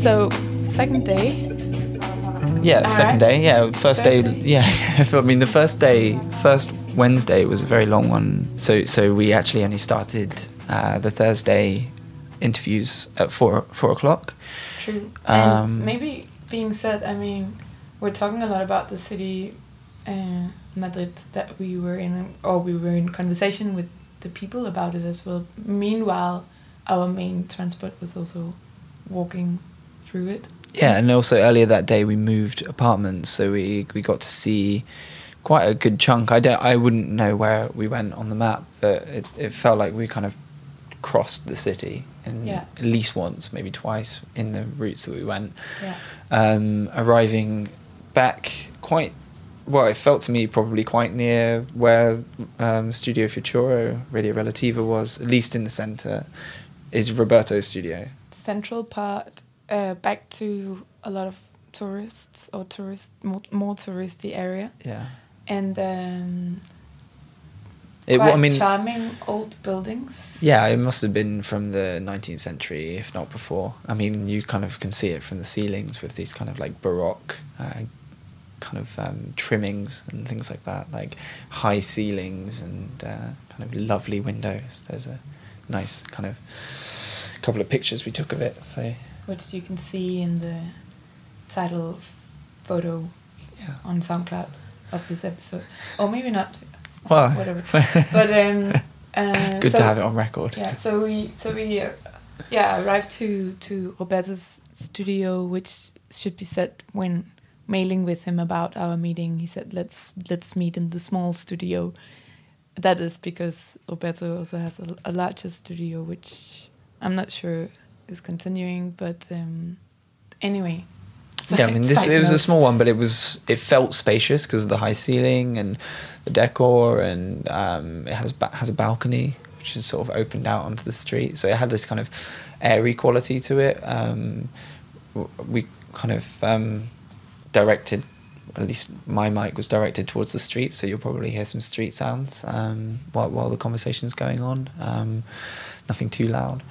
So, second day. Yeah, All second right. day. Yeah, first, First day, day. Yeah, I mean the first day, first Wednesday was a very long one. So so we actually only started uh, the Thursday interviews at four four o'clock. True. And Um, maybe being said, I mean, we're talking a lot about the city, uh, Madrid, that we were in, or we were in conversation with the people about it as well. Meanwhile, our main transport was also walking through it. Yeah, and also earlier that day we moved apartments, so we we got to see quite a good chunk. I don't, I wouldn't know where we went on the map, but it, it felt like we kind of crossed the city in Yeah. at least once, maybe twice in the routes that we went. Yeah. Um, arriving back quite well, it felt to me probably quite near where um, Studio Futuro, Radio Relativa was, at least in the center, is Roberto's studio. Central part, uh, back to a lot of tourists or tourist more, more touristy area, Yeah. and um, It, quite I mean, charming old buildings. Yeah, it must have been from the 19th century, if not before. I mean, you kind of can see it from the ceilings with these kind of like baroque uh, kind of um, trimmings and things like that, like high ceilings and uh, kind of lovely windows. There's a nice kind of couple of pictures we took of it. So which you can see in the title f- photo yeah, on SoundCloud of this episode, or maybe not. Well, whatever. but um, uh, good so, to have it on record. Yeah, so we so we uh, yeah arrived to to Roberto's studio, which should be said when mailing with him about our meeting. He said, "Let's let's meet in the small studio." That is because Roberto also has a, a larger studio, which I'm not sure is continuing. But um, anyway, yeah, I mean, this it was a small one, but it was it felt spacious because of the high ceiling and the decor, and um, it has ba- has a balcony which is sort of opened out onto the street, so it had this kind of airy quality to it. Um, we kind of um, directed, at least my mic was directed towards the street, so you'll probably hear some street sounds um, while while the conversation's going on. Um, nothing too loud.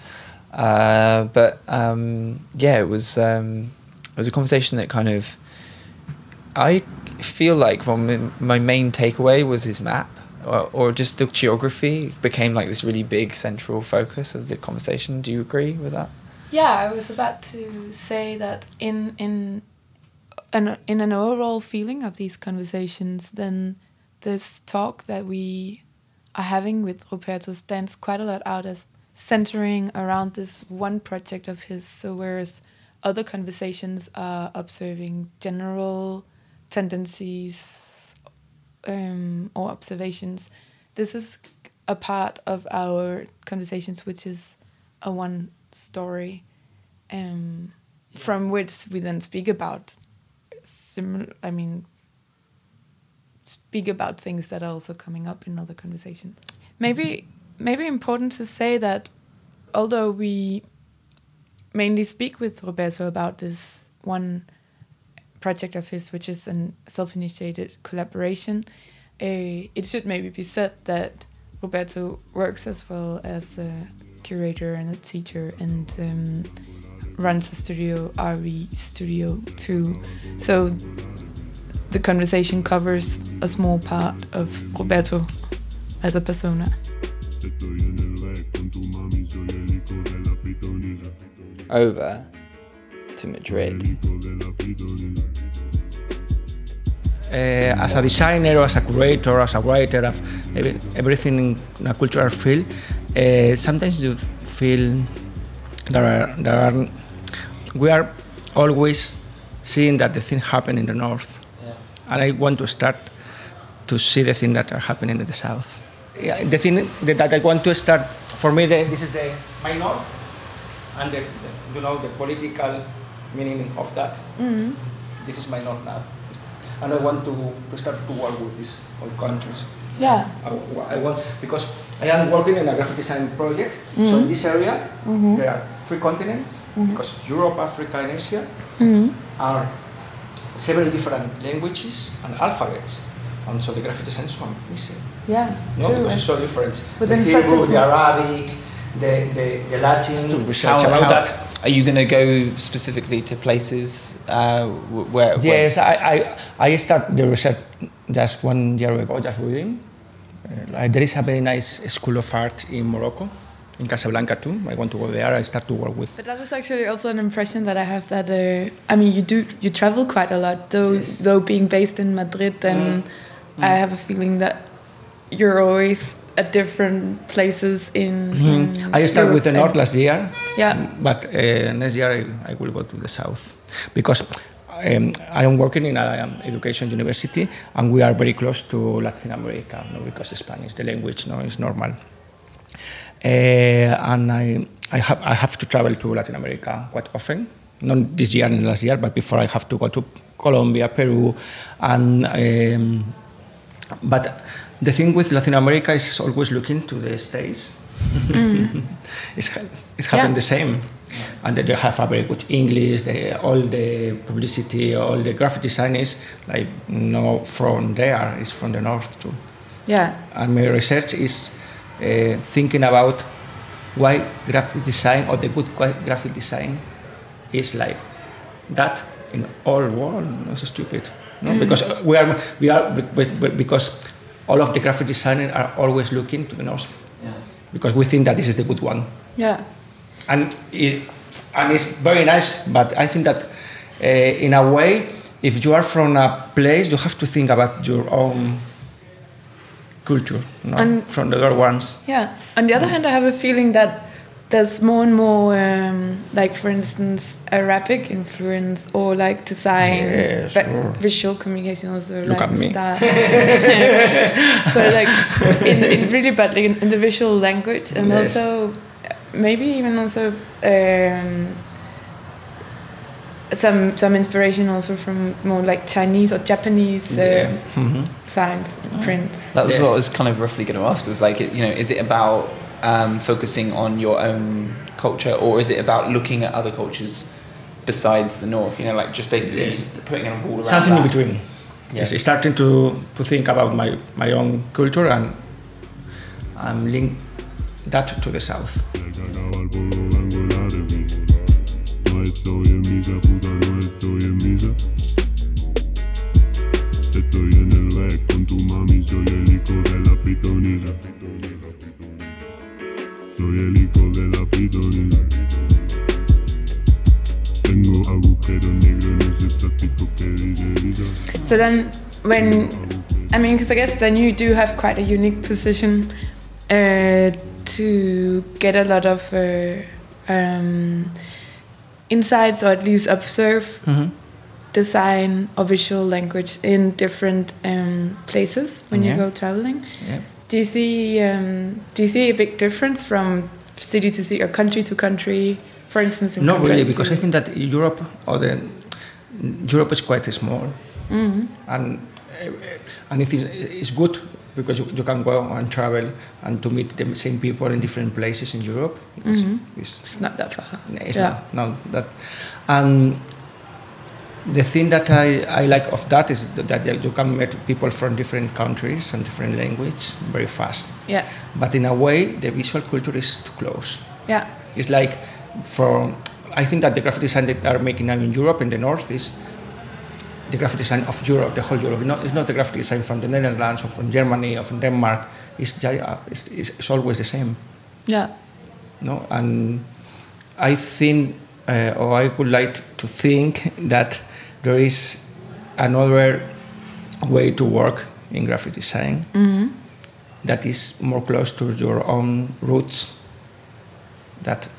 Uh, but um, yeah, it was um, it was a conversation that kind of I feel like well, my, main takeaway was his map. Or, or just the geography became like this really big central focus of the conversation. Do you agree with that? Yeah, I was about to say that in in an in an overall feeling of these conversations, then this talk that we are having with Roberto stands quite a lot out as centering around this one project of his. So whereas other conversations are observing general tendencies um, or observations, this is a part of our conversations, which is a one story, um, from which we then speak about similar. I mean, speak about things that are also coming up in other conversations. Maybe, maybe important to say that, although we mainly speak with Roberto about this one project of his, which is a self-initiated collaboration, uh, it should maybe be said that Roberto works as well as a curator and a teacher and um, runs a studio, RV Studio too. So the conversation covers a small part of Roberto as a persona. Over to Madrid. hijo de la pitonisa. uh, as a designer or as a curator, as a writer, of everything in a cultural field, uh, sometimes you feel there are, there are, we are always seeing that the thing happen in the north, and I want to start to see the thing that are happening in the south. Yeah, the thing that, that I want to start, for me, the, this is the my north, and the, the, you know the political meaning of that. Mm-hmm. This is my north now and I want to, to start to work with these all countries. Yeah. I, I want because I am working in a graphic design project. So in mm-hmm. this area, mm-hmm. there are three continents because Europe, Africa, and Asia are several different languages and alphabets, and so the graphic design is one missing. Yeah. No, true. because it's so different. Within the Hebrew, the Arabic, the, the, the Latin. how, about how that. that are you going to go specifically to places uh, where? where- Yes, I, I, I started the research just one year ago, just reading. Uh, like, there is a very nice school of art in Morocco, in Casablanca too. I want to go there. I start to work with. But that was actually also an impression that I have that uh, I mean you do you travel quite a lot though Yes. though being based in Madrid and I have a feeling that you're always at different places in, in Mm. I started with the north last year, Yeah. but uh, next year I, I will go to the south because um, I am working in an education university and we are very close to Latin America no, because Spanish, the language, no, is normal. Uh, and I, I, have, I have to travel to Latin America quite often. Not this year and last year, but before I have to go to Colombia, Peru, and um, but the thing with Latin America is always looking to the states. it's it's happening Yeah. the same, and they have a very good English. They, all the publicity, all the graphic design is like no from there. It's from the north too. Yeah. And my research is uh, thinking about why graphic design or the good graphic design is like that in all world. It's stupid. No? Because we are we are be- be- because all of the graphic designers are always looking to the north Yeah. because we think that this is the good one Yeah. and it, and it's very nice. But I think that uh, in a way, if you are from a place, you have to think about your own culture, no? And- from the other ones. Yeah. On the other hand, I have a feeling that there's more and more, um, like for instance, Arabic influence or like design, Yeah, vi- sure. visual communication also. Look like at me. style. but like in, in really, but like in, in the visual language and Yes. also maybe even also um, some some inspiration also from more like Chinese or Japanese Yeah. um, Mhm. signs and prints. That was Yes. what I was kind of roughly going to ask. Was like, you know, is it about um, focusing on your own culture, or is it about looking at other cultures besides the north? You know, like just basically Yes. putting a wall around Something in that? between. Yeah. Yes, starting to, to think about my, my own culture and I'm link that to the south. Se cagaba al polvo blanco el árabe. No estoy en misa, puta, no estoy en misa. Estoy en el back con tu mami, soy el hijo de la pitonisa. Soy el hijo de la pitonisa. Tengo agujeros negros en ese plástico que dice So then, when I mean, because I guess then you do have quite a unique position uh, to get a lot of uh, um, insights, or at least observe design or visual language in different um, places when Yeah. you go traveling. Yeah. Do you see um, Do you see a big difference from city to city or country to country? For instance, in Not really, because I think that Europe or the Europe is quite small, Mhm. and uh, and it is it's good because you, you can go and travel and to meet the same people in different places in Europe. It's, it's, it's not that far. it's yeah. not, no, that, and the thing that I, I like of that is that you can meet people from different countries and different language very fast. Yeah. But in a way, the visual culture is too close. Yeah. It's like from I think that the graphic design that are making now in Europe in the north is the graphic design of Europe, the whole Europe. Not, it's not the graphic design from the Netherlands or from Germany or from Denmark. It's, uh, it's, it's, it's always the same. Yeah. No, and I think, uh, or I would like to think that there is another way to work in graphic design Mhm. that is more close to your own roots. That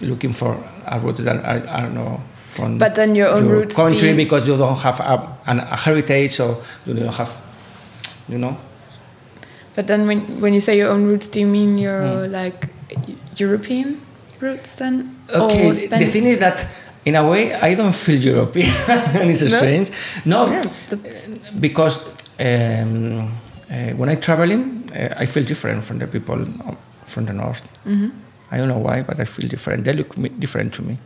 looking for a root that I, I don't know from But then your own roots country be- because you don't have a, an, a heritage or you don't have, you know. But then when when you say your own roots, do you mean your Hmm. like European roots then? Okay, the thing is that in a way I don't feel European. it's No? strange. No, Yeah, because um, uh, when I'm traveling, uh, I feel different from the people from the north. Mhm. I don't know why, but I feel different. They look different to me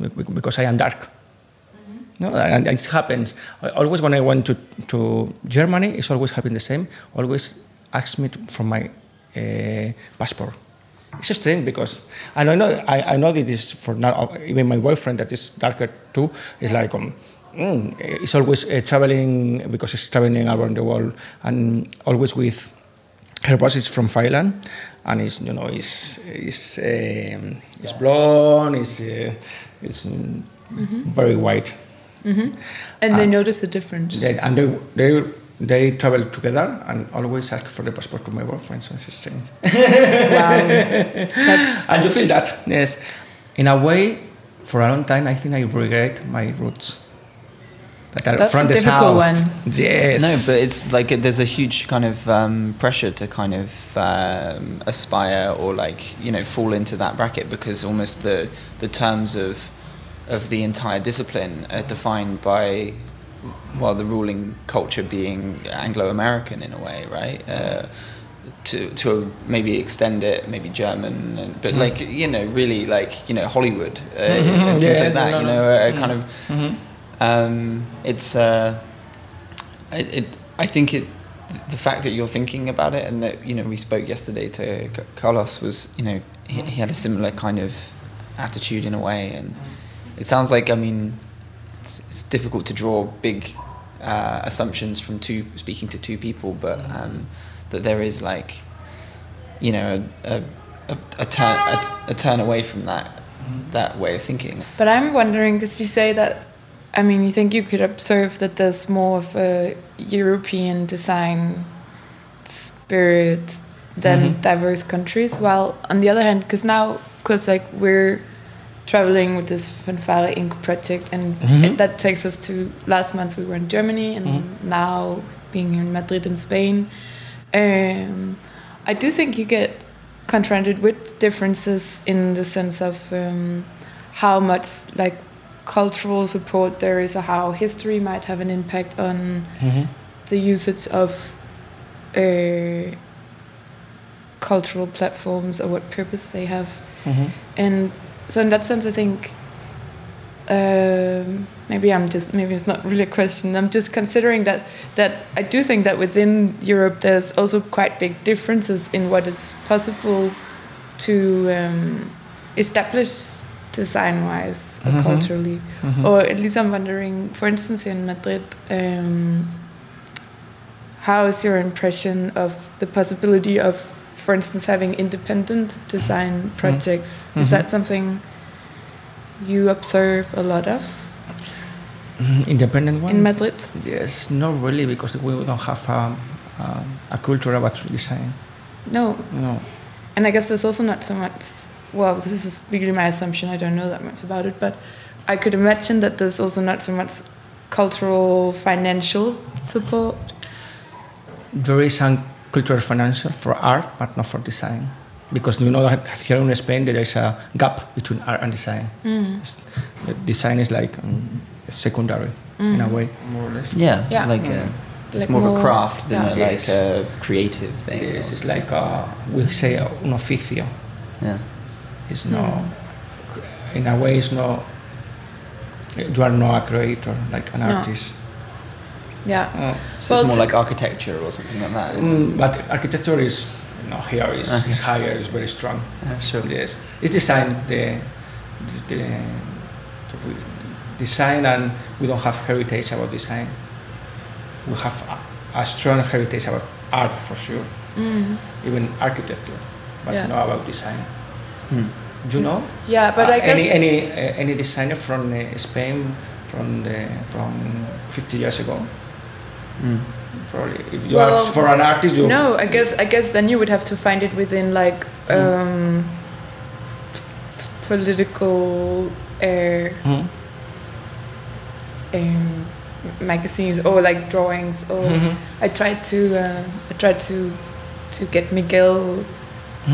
Be- be- because I am dark. No, and it happens. Always when I went to, to Germany, it's always happened the same. Always ask me to, for my uh, passport. It's strange because and I know I, I know that this for now even my boyfriend that is darker too is like um, mm, he's always uh, traveling because he's traveling around the world and always with her boss is from Thailand and he's you know he's he's um, blonde he's uh, mm, very white And they Ah. notice the difference. they, and they, they they travel together and always ask for the passport to my boyfriend so it's strange. Wow. That's and you feel that? Yes. In a way for a long time i think i regret my roots. That are That's from a the difficult south. one. yes. No, but it's like there's a huge kind of um, pressure to kind of um, aspire or like you know fall into that bracket because almost the the terms of of the entire discipline are defined by well the ruling culture being Anglo-American in a way, right? Uh, to to maybe extend it, maybe German, and, but like you know really like you know Hollywood uh, and things Yeah, like that. no, you no. know, a kind of Mhm. um, it's uh, it, it. I think it. The fact that you're thinking about it, and that you know, we spoke yesterday to Carlos was, you know, he, he had a similar kind of attitude in a way, and it sounds like, I mean, it's, it's difficult to draw big uh, assumptions from two speaking to two people, but um, that there is like, you know, a, a, a, a turn a, t- a turn away from that that way of thinking. But I'm wondering because you say that, I mean, you think you could observe that there's more of a European design spirit than Mhm. diverse countries. While on the other hand, because now, of course, like we're traveling with this Fanfare Inc. project, and Mhm. it- that takes us to last month we were in Germany, and Mhm. now being in Madrid in Spain. Um, I do think you get confronted with differences in the sense of um, how much like cultural support there is, or how history might have an impact on Mhm. the usage of uh, cultural platforms or what purpose they have. Mhm. And so, in that sense, I think um, maybe I'm just maybe it's not really a question. I'm just considering that that I do think that within Europe there's also quite big differences in what is possible to um, establish design-wise or Mhm. culturally, Mhm. or at least I'm wondering. For instance, in Madrid. Um, how is your impression of the possibility of, for instance, having independent design projects? Is Mhm. that something you observe a lot of Mhm. independent ones in Madrid? yes not really because we don't have a, a, a culture about design No, no and I guess there's also not so much. Well, this is really my assumption. I don't know that much about it, but I could imagine that there's also not so much cultural financial support. there is some cultural financial for art, but not for design. Because you know that here in Spain there is a gap between art and design. Mm. It's- the design is like um, secondary in a mm. way, more or less. Yeah, Yeah. like uh, a, it's Like more, of a craft than yeah. a, Yes. like a creative thing. Yes, it's like a, we say a, un oficio. yeah. It's not, mm. in a way, it's not. You are not a creator, like an No. artist. Yeah. Uh, So Well, it's more to- like architecture or something like that. mm, but architecture is, you know, here is, Okay. is higher, is very strong. Yeah, sure. Yes, it's design the, the, the design, and we don't have heritage about design. We have a, a strong heritage about art for sure, Mm. even architecture, but Yeah. not about design. Do you know? Yeah, but Uh, I guess any any uh, any designer from uh, Spain from the from 50 years ago. Mm. Probably, if you Well, are for an artist, you no. I guess I guess then you would have to find it within like um, political uh, Hmm? um, magazines or like drawings. Or Mhm. I tried to uh, I tried to to get Miguel,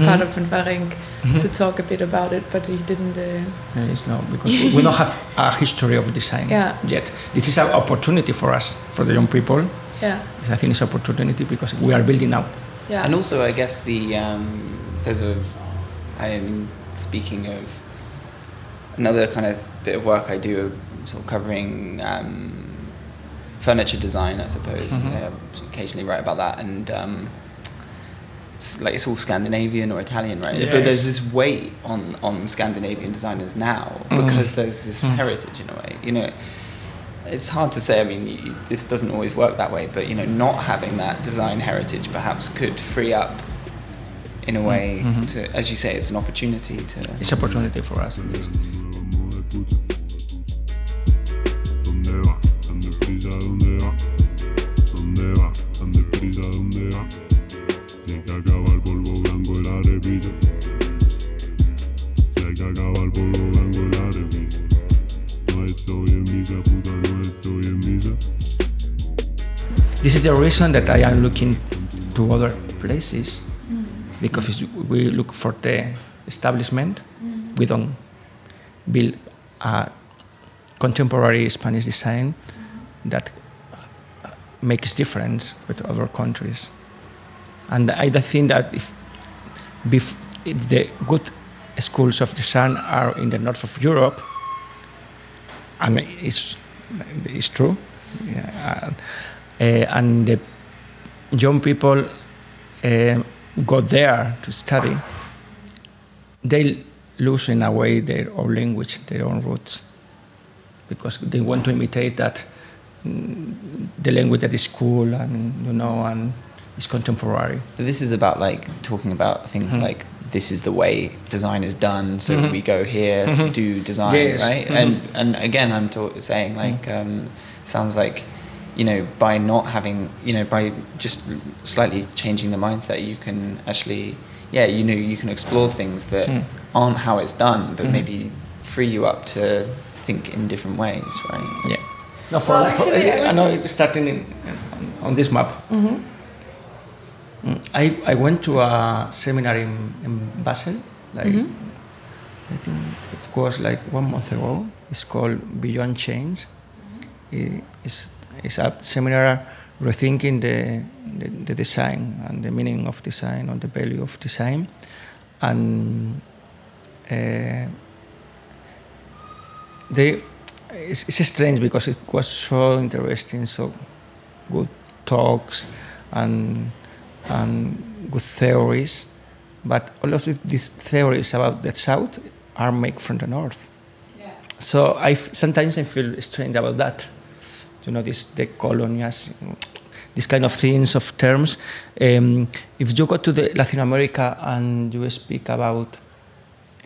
part of Fanfaring, Mhm. to talk a bit about it, but he didn't. Uh, Yeah, It's no, because we- we don't have a history of design Yeah. yet. This is an opportunity for us, for the young people. yeah, I think it's an opportunity because we are building now. yeah. And also, I guess the um, there's a. I mean, speaking of another kind of bit of work I do, sort of covering um, furniture design, I suppose. Mhm. Uh, occasionally write about that, and um, s- like it's all Scandinavian or Italian, right? Yes. But there's this weight on on Scandinavian designers now Mm. because there's this Mm. heritage in a way. You know, it's hard to say. I mean, you, this doesn't always work that way, but you know, not having that design heritage perhaps could free up. In a way, Mhm. to as you say, it's an opportunity to. It's opportunity for us. at least. Vamos No estoy en misa, puta, no estoy en misa. This is the reason that I am looking to other places because we look for the establishment, we don't build a contemporary Spanish design that uh, makes difference with other countries. And I think that if, bef- the good schools of design are in the north of Europe, and it's, it's true, yeah, uh, and the young people uh, go there to study, they lose in a way their own language, their own roots, because they want to imitate that mm, the language that is cool and you know and is contemporary. But this is about like talking about things Mhm. like this is the way design is done, so Mhm. we go here to Mhm. do design, Yes. right? Mhm. And and again, I'm ta- saying like um, sounds like you know by not having you know by just slightly changing the mindset, you can actually yeah you know you can explore things that Mm. aren't how it's done, but Mhm. maybe free you up to think in different ways, right? Yeah. No, for, Well, for- actually, I I know it's starting in, on, on this map. Mm, I, I went to a seminar in, in Basel, like Mhm. I think it was like one month ago. It's called Beyond Change. It- It's, it's a seminar rethinking the, the, the design and the meaning of design or the value of design. And uh, they, it's, it's strange because it was so interesting, so good talks and, and good theories. But all of these theories about the South are made from the North. So I f- sometimes I feel strange about that. You know, this the colonias, these kind of things of terms. Um, if you go to the Latin America and you speak about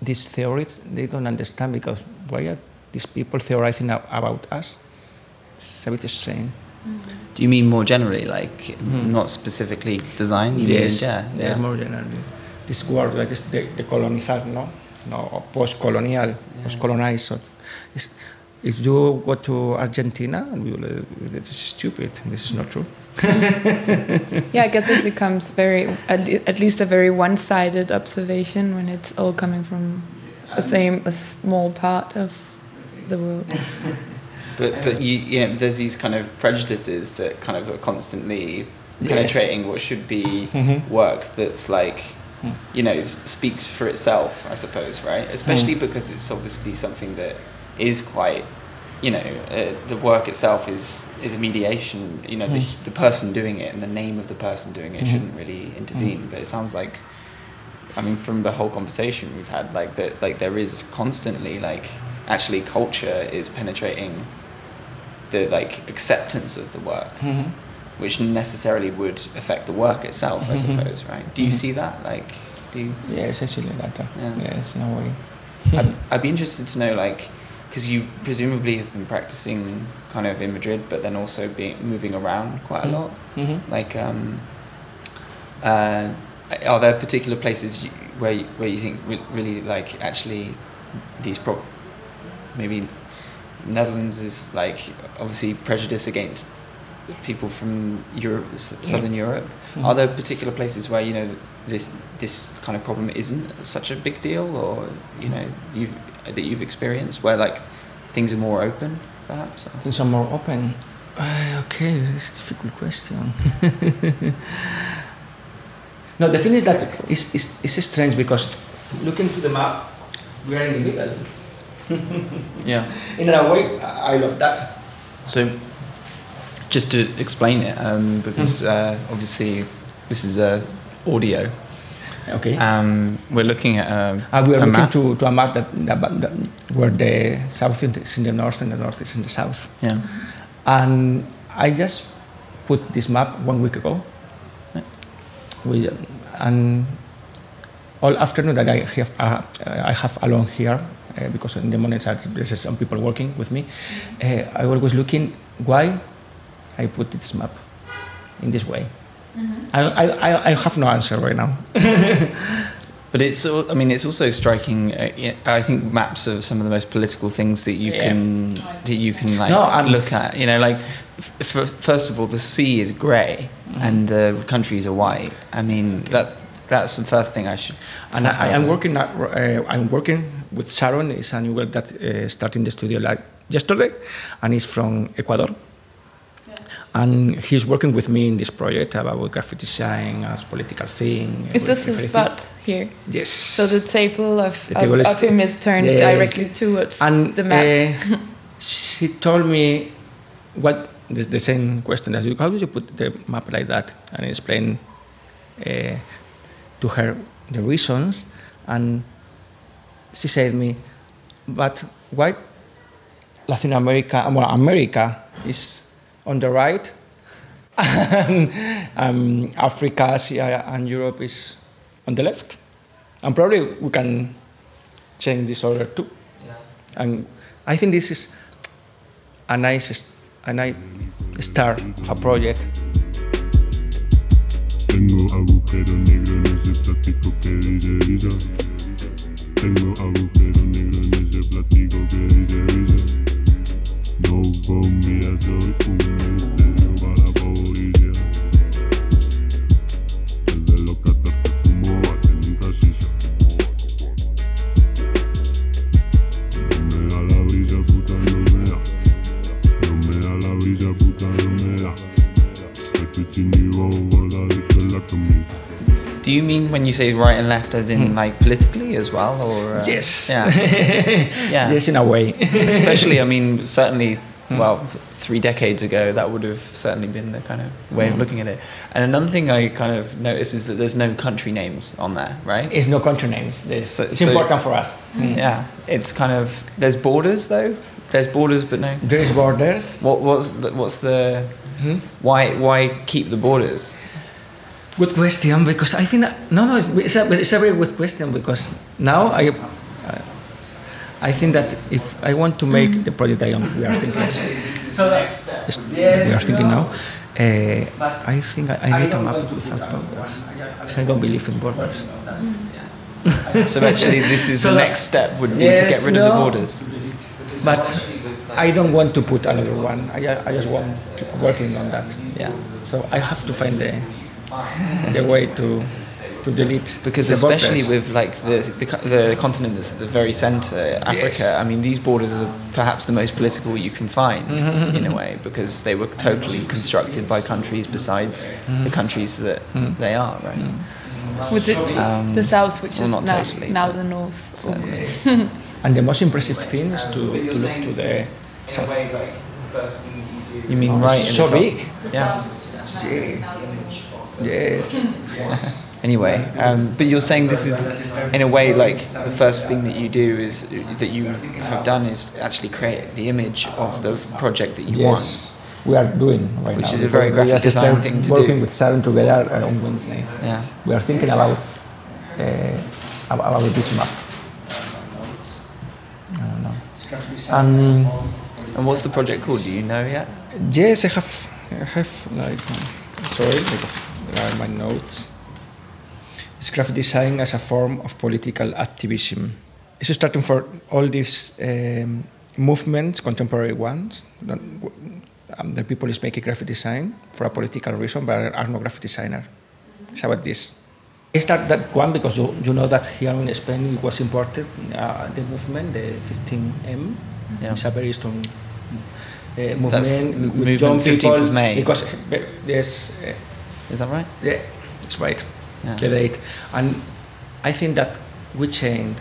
these theories, they don't understand because why are these people theorizing about us? It's a bit strange. Do you mean more generally, like Mhm. not specifically design? You yes, mean, yeah, yes, more generally. This word that is the, the colonizar, no? No, post-colonial, post-colonized. It's, if you go to Argentina, and will, uh, this is stupid. This is not true. Yeah, I guess it becomes very, at at least a very one-sided observation when it's all coming from the same, a small part of the world. But but you yeah, there's these kind of prejudices that kind of are constantly Yes. penetrating what should be Mhm. work that's like Mm. you know speaks for itself, I suppose, right? Especially Mm. because it's obviously something that is quite you know uh, the work itself is is a mediation. You know the Mm. the person doing it and the name of the person doing it Mhm. shouldn't really intervene. But it sounds like. I mean, from the whole conversation we've had, like that, like there is constantly like actually culture is penetrating the like acceptance of the work, which necessarily would affect the work itself, I Mhm. suppose, right? Do you Mhm. see that? Like, do you? Yes, actually, that. uh, Yeah. Yes, in a way. I'd, I'd be interested to know, like, because you presumably have been practicing kind of in Madrid, but then also being moving around quite a Mhm. lot. Mhm. Like, um, uh, are there particular places you, where you, where you think re- really like actually these pro- maybe Netherlands is like obviously prejudice against people from Europe, s- Southern Europe. Mhm. Are there particular places where you know this this kind of problem isn't such a big deal, or you know you've that you've experienced where like things are more open, perhaps? or- Things are more open. Uh, okay, it's a difficult question. no, the thing is that it's, it's, it's strange because looking to the map, we are in the middle. Yeah. In a way, I love that. So, just to explain it, um, because uh, obviously this is a audio. Okay. Um, we're looking at a, Uh, we are looking map. to, to a map that, that, that where the south is in the north and the north is in the south. Yeah. And I just put this map one week ago. We, and all afternoon that I have, uh, I have alone here, uh, because in the mornings I- there's some people working with me, uh, I always looking why I put this map in this way. I, I, I- I have no answer right now. But it's, I mean, it's also striking. Uh, I think maps are some of the most political things that you Yeah. can that you can like No, look at. You know, like f- f- first of all, the sea is grey Mm-hmm. and the countries are white. I mean, that that's the first thing I should. And I, I am working. At, uh, I'm working with Sharon. It's a new girl that uh, started in the studio like yesterday, and he's from Ecuador. And he's working with me in this project about graphic design as political thing. Is this everything. his spot here? Yes. So the table of, The table of, is- of him is turned Yes. directly towards and the map. uh, she told me what the, the same question as you. How do you put the map like that? And explain uh, to her the reasons, and she said me, but why Latin America, well, America is on the right, and um, Africa, Asia, and Europe is on the left, and probably we can change this order too. And I think this is a nice, a nice start of a project. Tengo agujero negro en ese plástico que dice visa. Tengo agujero negro en ese plástico que dice visa. No bombilla, soy un misterio para la policía. Desde los 14 fumo bate, nunca sisa. No me da la brisa, puta, no me da. No me da la brisa, puta, no me da. Estoy chinivo, guardadito en la camisa. Do you mean when you say right and left, as in like politically as well, or uh, Hmm. Yes. Yeah. Yeah. yes, in a way. Especially, I mean, certainly. Well, th- three decades ago, that would have certainly been the kind of way of looking at it. And another thing I kind of notice is that there's no country names on there, right? it's no country names. There's- So- it's so- important for us. Mm. Yeah, it's kind of there's borders though. There's borders, but no. There is borders. What what's the, what's the Hmm? why why keep the borders? Good question because I think that, no no it's, it's, a, it's a very good question because now I I think that if I want to make the project I am we are thinking so next step we are thinking now uh, I think I, I need a map without borders because I don't believe in borders. So actually, this is So the next step would be to get Yes, rid of the borders. But I don't want to put another one. I, I just want to keep working on that. Yeah. So I have to find the the way to to delete Because the especially borders. with like the, the the continent that's at the very center, Africa. Yes. I mean, these borders are perhaps the most political you can find Mm-hmm. in a way because they were totally constructed by countries besides Mm-hmm. the countries that they are, right? Was it Um, the south, which well, is not now, totally, now the north? So- and the most impressive thing is to, to look to the south. You mean right in so the top? big. Yeah. Yes. Anyway, um, but you're saying this is, in a way, like the first thing that you do is that you have done is actually create the image of the project that you want. Yes. We are doing right Which now. is a very graphic design thing to working do. with Sharon together uh, on Wednesday. Yeah. We are thinking about uh, about this map. I don't know. Um, And what's the project called? Do you know yet? Yes, I have. I have like. Sorry, are my notes. It's graphic design as a form of political activism. It's starting for all these um, movements, contemporary ones. that, Um, the people is making graphic design for a political reason, but are no graphic designer. It's about this. I start that one because you, you know that here in Spain it was imported uh, the movement, the 15M. Yeah. It's a very strong uh, movement That's with movement young 15th people of May. because uh, there's uh, Is that right? yeah, it's right Yeah. the date, and I think that we changed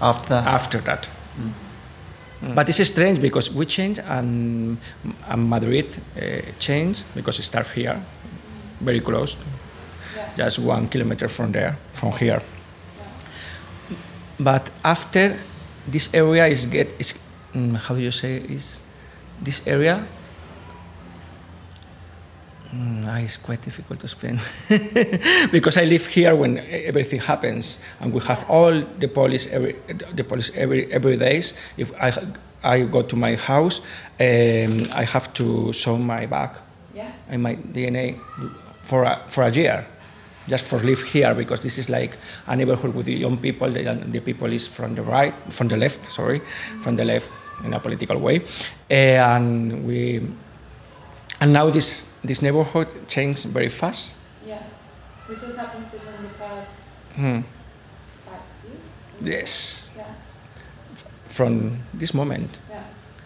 After that? after that. But it's strange because we changed and, and Madrid uh, changed because it starts here, very close. just one kilometer from there, from here. But after this area is get is mm, how do you say is this area Mm, ah, it's quite difficult to explain because I live here when everything happens, and we have all the police every the police every every days. If I I go to my house, um, I have to show my bag Yeah. and my DNA for a, for a year, just for live here because this is like a neighborhood with the young people. The, the people is from the right, from the left, sorry, from the left in a political way, and we and now this this neighborhood changed very fast. Yeah. This has happened within the past Hmm. five years. Yes, Yeah. from this moment, Yeah.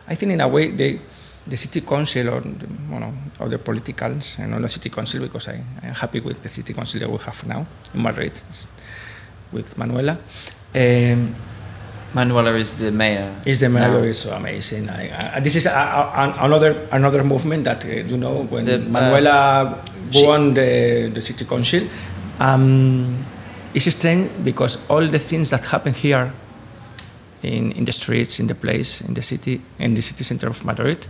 I think in a way they. The city council or the, you know, or the politicals, and not the city council because I, I'm happy with the city council that we have now in Madrid with Manuela. Um, Manuela is the mayor. Is the now. mayor is so amazing. I, I, this is a, a, another another movement that uh, you know when The, uh, Manuela she- won the, the city council. Um, it's strange because all the things that happen here in, in the streets, in the place, in the city, in the city center of Madrid,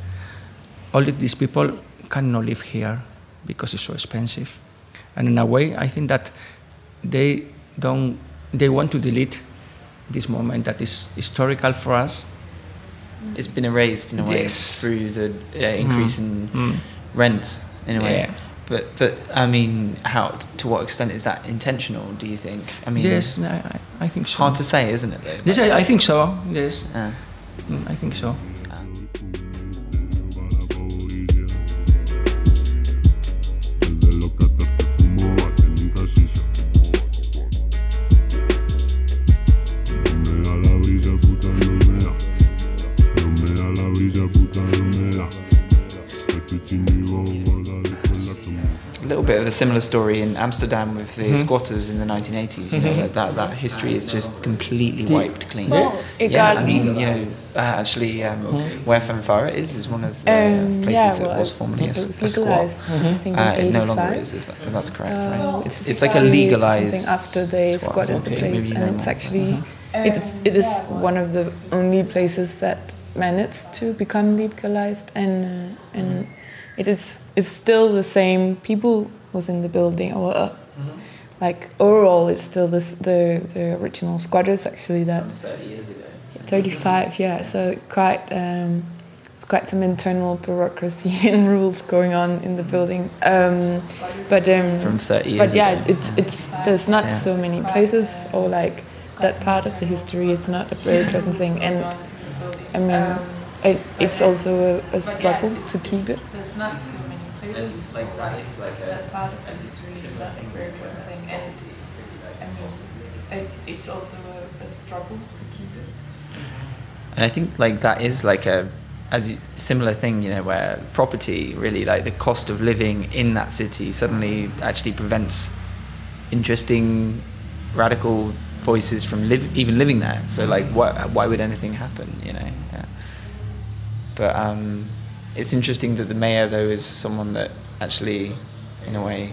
all of these people cannot live here because it's so expensive. And in a way, I think that they don't. They want to delete this moment that is historical for us. It's been erased in a way Yes. through the uh, increase in Mm. rents in a way. Yeah. But but I mean, how to what extent is that intentional? Do you think? I mean, yes, I, I- I think so. hard to say, isn't it? Though? Yes, I, I think so. Yes, Uh, Mm, I think so. Similar story in Amsterdam with the squatters in the 1980s. You know, that, that that history is just completely wiped clean. Well, it yeah, got- I mean, you know, uh, actually, um, where Fanfare is is one of the Um, places yeah, that well, was formerly a, was a squat. legalized, I Uh, it no longer is. is that, that's correct, Uh, right? It's, it's like a legalized. something after they squat, squatted the place, maybe you know and it's more. actually it's it is one of the only places that managed to become legalized, and uh, and it is it's still the same people was in the building, or uh, like overall, it's still this the the original squatters actually that 30 years ago. 35 yeah so quite um, it's quite some internal bureaucracy and rules going on in the building um, but um, From 30 years but yeah ago. it's it's there's not Yeah. so many places or like that part of the history is not a very pleasant thing and I mean it, it's also a, a struggle to keep it there's not so many places Like that is like a. part of the history is not very pleasant thing and I mean it's also a, a struggle to keep it And I think like that is like a as similar thing, you know, where property really like the cost of living in that city suddenly actually prevents interesting radical voices from live, even living there. So like, why why would anything happen? You know. Yeah. But um, it's interesting that the mayor though is someone that actually, in a way,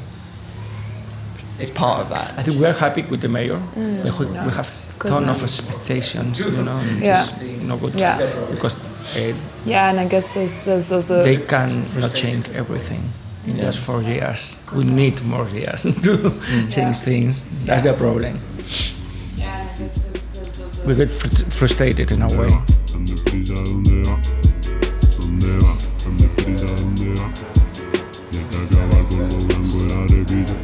is part of that. I think we are happy with the mayor. Mm. We, we we have course ton not. of expectations, you know, and Yeah. it's no good Yeah. because uh, Yeah, and I guess there's, there's also they can not change everything in just four years. We need more years to change things. That's the problem. yeah, I guess there's, there's also We get fr- frustrated in a way. Dame prisa, ¿dónde va? ¿Dónde va? Dame prisa, ¿dónde va? Y hay que acabar con lo blanco y la repisa.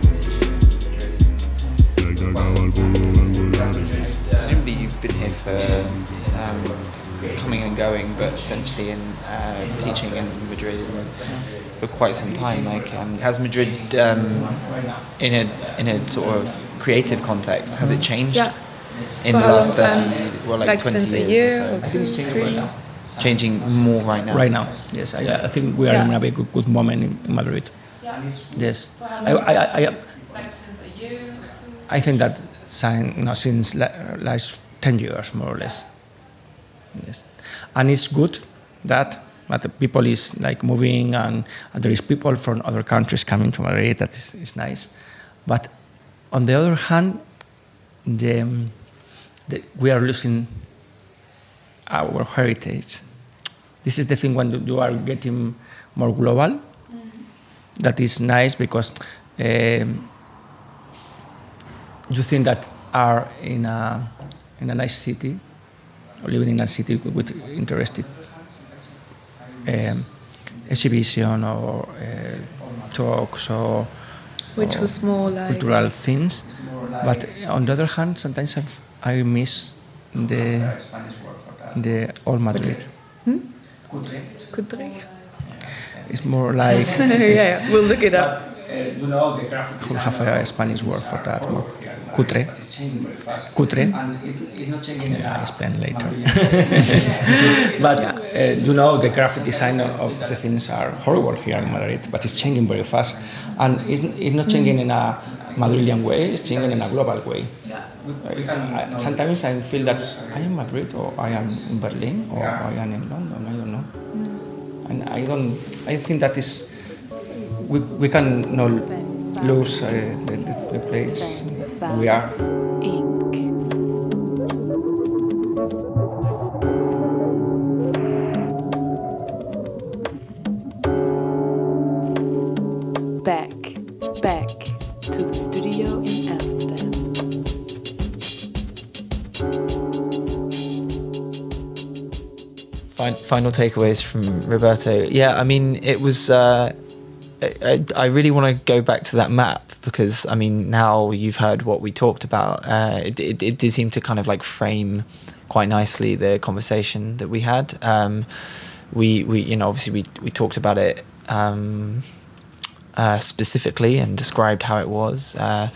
Y hay que acabar con lo blanco y la repisa. Presumably you've been here for um, coming and going, but essentially in uh, teaching in Madrid for quite some time. Like, um, has Madrid, um, in a in a sort of creative context, has it changed Yeah. in For the last thirty, time. well, like, like twenty since a years year or so? or I think two, it's changing three. Right now. Changing more right now. Right now, yes, I, I think we are in a very good, good moment in, in Madrid. Yes, I, I, I, I, Like since a year or two. I think that sign, no, since last 10 years, more or less. Yes. And it's good that, that the people is like moving and, and there is people from other countries coming to Madrid. That is, is nice. But on the other hand, the, the, we are losing our heritage. This is the thing when you are getting more global. That is nice because um, you think that are in a in a nice city or living in a city with interesting um, exhibition or uh, talks or Which or was more like cultural things. But on the other hand, sometimes I've, I miss the the old Madrid. It's more like yeah, we'll look it up. You know the graphic could have a Spanish word for that. More cutre. Cutre. I explain later. but uh, you know the graphic design of the things are horrible here in Madrid, but it's changing very fast, and it's, it's not changing in a Madrilean way. It's changing in a global way. Sometimes I feel that I am Madrid, or I am in Berlin, or I am in London. I don't know, and I don't. I think that is we, we can not lose uh, the, the, the place we are. Inc. Back, back to the studio in Amsterdam. Final takeaways from Roberto. Yeah, I mean, it was. Uh, I, I really want to go back to that map because I mean, now you've heard what we talked about. Uh, it, it, it did seem to kind of like frame quite nicely the conversation that we had. Um, we, we, you know, obviously we, we talked about it um, uh, specifically and described how it was. Uh,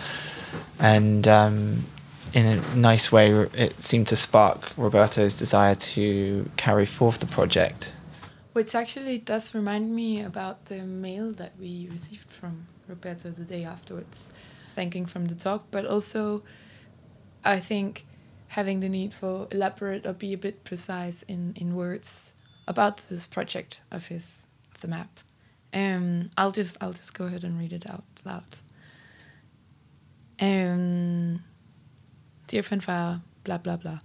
and um, in a nice way, it seemed to spark Roberto's desire to carry forth the project. Which actually does remind me about the mail that we received from Roberto the day afterwards, thanking from the talk, but also I think having the need for elaborate or be a bit precise in, in words about this project of his of the map. Um, I'll just I'll just go ahead and read it out loud. Um, dear fanfare, blah blah blah.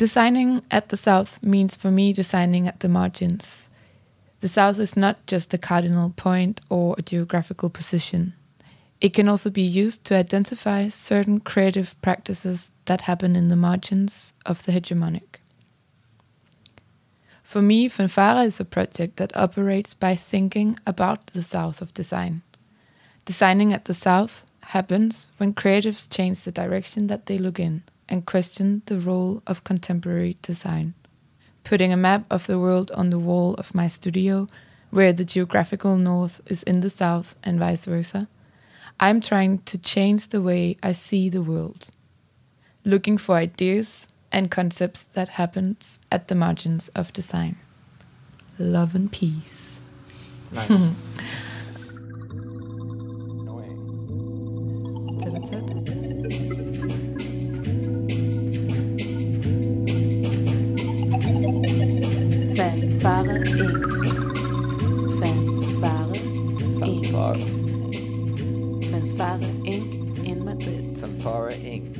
Designing at the south means for me designing at the margins. The south is not just a cardinal point or a geographical position. It can also be used to identify certain creative practices that happen in the margins of the hegemonic. For me, Fanfare is a project that operates by thinking about the south of design. Designing at the south happens when creatives change the direction that they look in and question the role of contemporary design. Putting a map of the world on the wall of my studio, where the geographical north is in the south and vice versa, I'm trying to change the way I see the world, looking for ideas and concepts that happens at the margins of design. Love and peace. Nice. Fanfare Inc. Fanfare Inc. Fanfare Inc. in Madrid. Fanfare Inc.